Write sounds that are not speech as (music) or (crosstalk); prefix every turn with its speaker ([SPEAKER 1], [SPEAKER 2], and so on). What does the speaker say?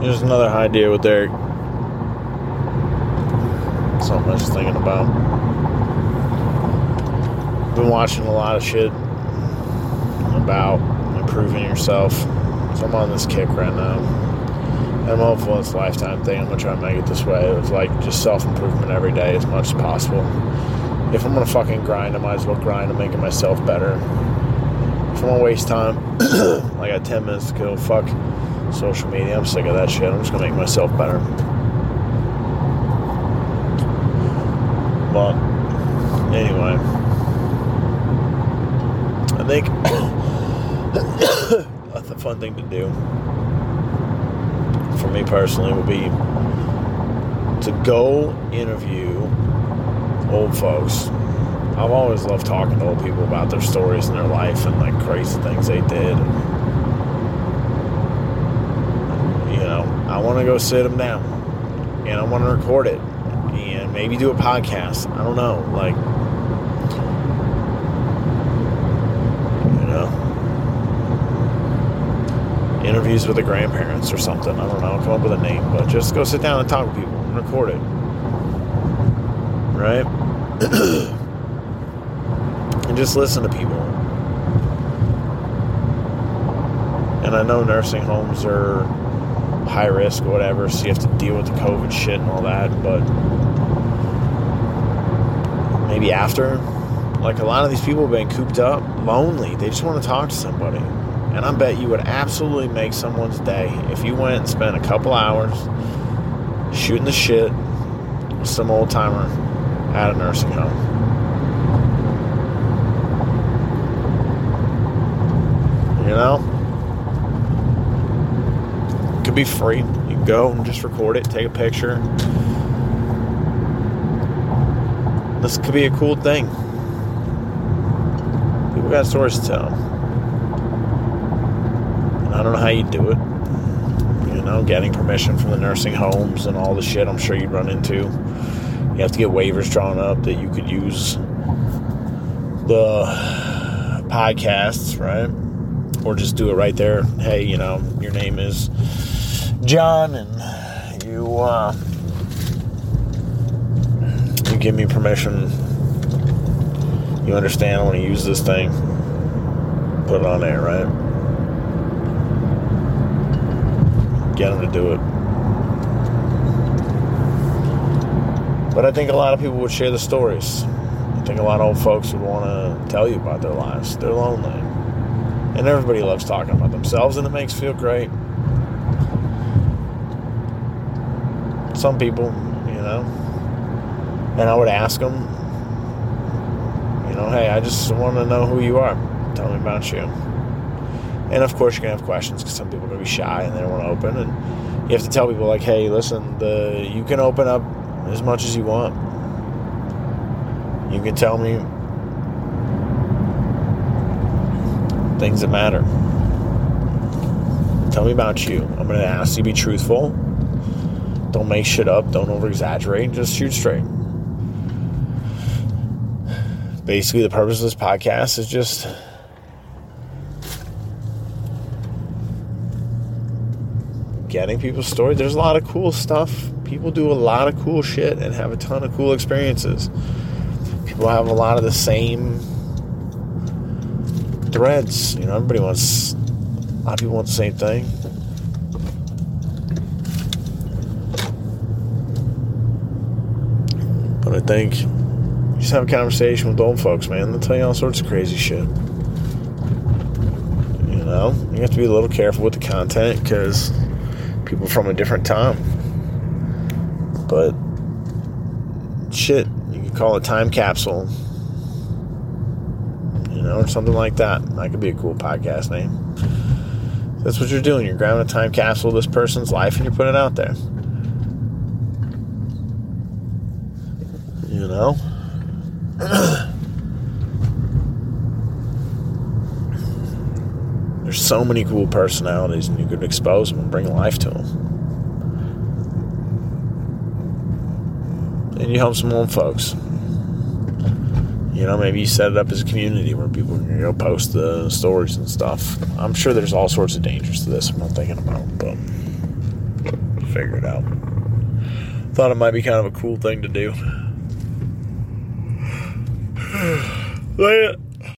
[SPEAKER 1] Here's another idea with Derek. Something I was thinking about. Been watching a lot of shit about improving yourself. So I'm on this kick right now. And I'm hopeful it's a lifetime thing. I'm gonna try and make it this way. It's like just self improvement every day as much as possible. If I'm gonna fucking grind, I might as well grind on making myself better. If I'm gonna waste time, (clears throat) I got 10 minutes to kill. Fuck social media. I'm sick of that shit. I'm just gonna make myself better. But anyway, I think (coughs) that's a fun thing to do for me personally would be to go interview old folks. I've always loved talking to old people about their stories and their life and like crazy things they did. You know, I want to go sit them down and I want to record it and maybe do a podcast. I don't know, like you know, interviews with the grandparents or something. I don't know. I'll come up with a name, but just go sit down and talk to people and record it, right? (clears throat) and just listen to people. And I know nursing homes are high risk or whatever, so you have to deal with the COVID shit and all that, but maybe after, like a lot of these people have been cooped up, lonely. They just want to talk to somebody. And I bet you would absolutely make someone's day if you went and spent a couple hours shooting the shit with some old timer at a nursing home. You know? Be free. You go and just record it, take a picture. This could be a cool thing. People got stories to tell. And I don't know how you do it. You know, getting permission from the nursing homes and all the shit I'm sure you'd run into. You have to get waivers drawn up that you could use the podcasts, right? Or just do it right there. Hey, you know, your name is John and you uh you give me permission. You understand I want to use this thing. Put it on there, right? Get him to do it. But I think a lot of people would share the stories. I think a lot of old folks would want to tell you about their lives. They're lonely. And everybody loves talking about themselves, and it makes feel great. Some people, you know, and I would ask them, you know, hey, I just want to know who you are. Tell me about you. And of course, you're gonna have questions because some people are gonna be shy and they don't want to open. And you have to tell people like, hey, listen, the you can open up as much as you want. You can tell me things that matter. Tell me about you. I'm gonna ask you to be truthful. Don't make shit up. Don't over exaggerate. Just shoot straight. Basically, the purpose of this podcast is just getting people's stories. There's a lot of cool stuff. People do a lot of cool shit and have a ton of cool experiences. People have a lot of the same threads. You know, everybody wants, a lot of people want the same thing. But I think just have a conversation with old folks, man. They'll tell you all sorts of crazy shit. You know, you have to be a little careful with the content because people from a different time. But shit, you could call it time capsule. You know, or something like that. That could be a cool podcast name. That's what you're doing. You're grabbing a time capsule of this person's life and you're putting it out there. You know? (clears throat) There's so many cool personalities, and you could expose them and bring life to them. And you help some old folks. You know, maybe you set it up as a community where people can go post the stories and stuff. I'm sure there's all sorts of dangers to this I'm not thinking about, but figure it out. Thought it might be kind of a cool thing to do. (sighs) Later.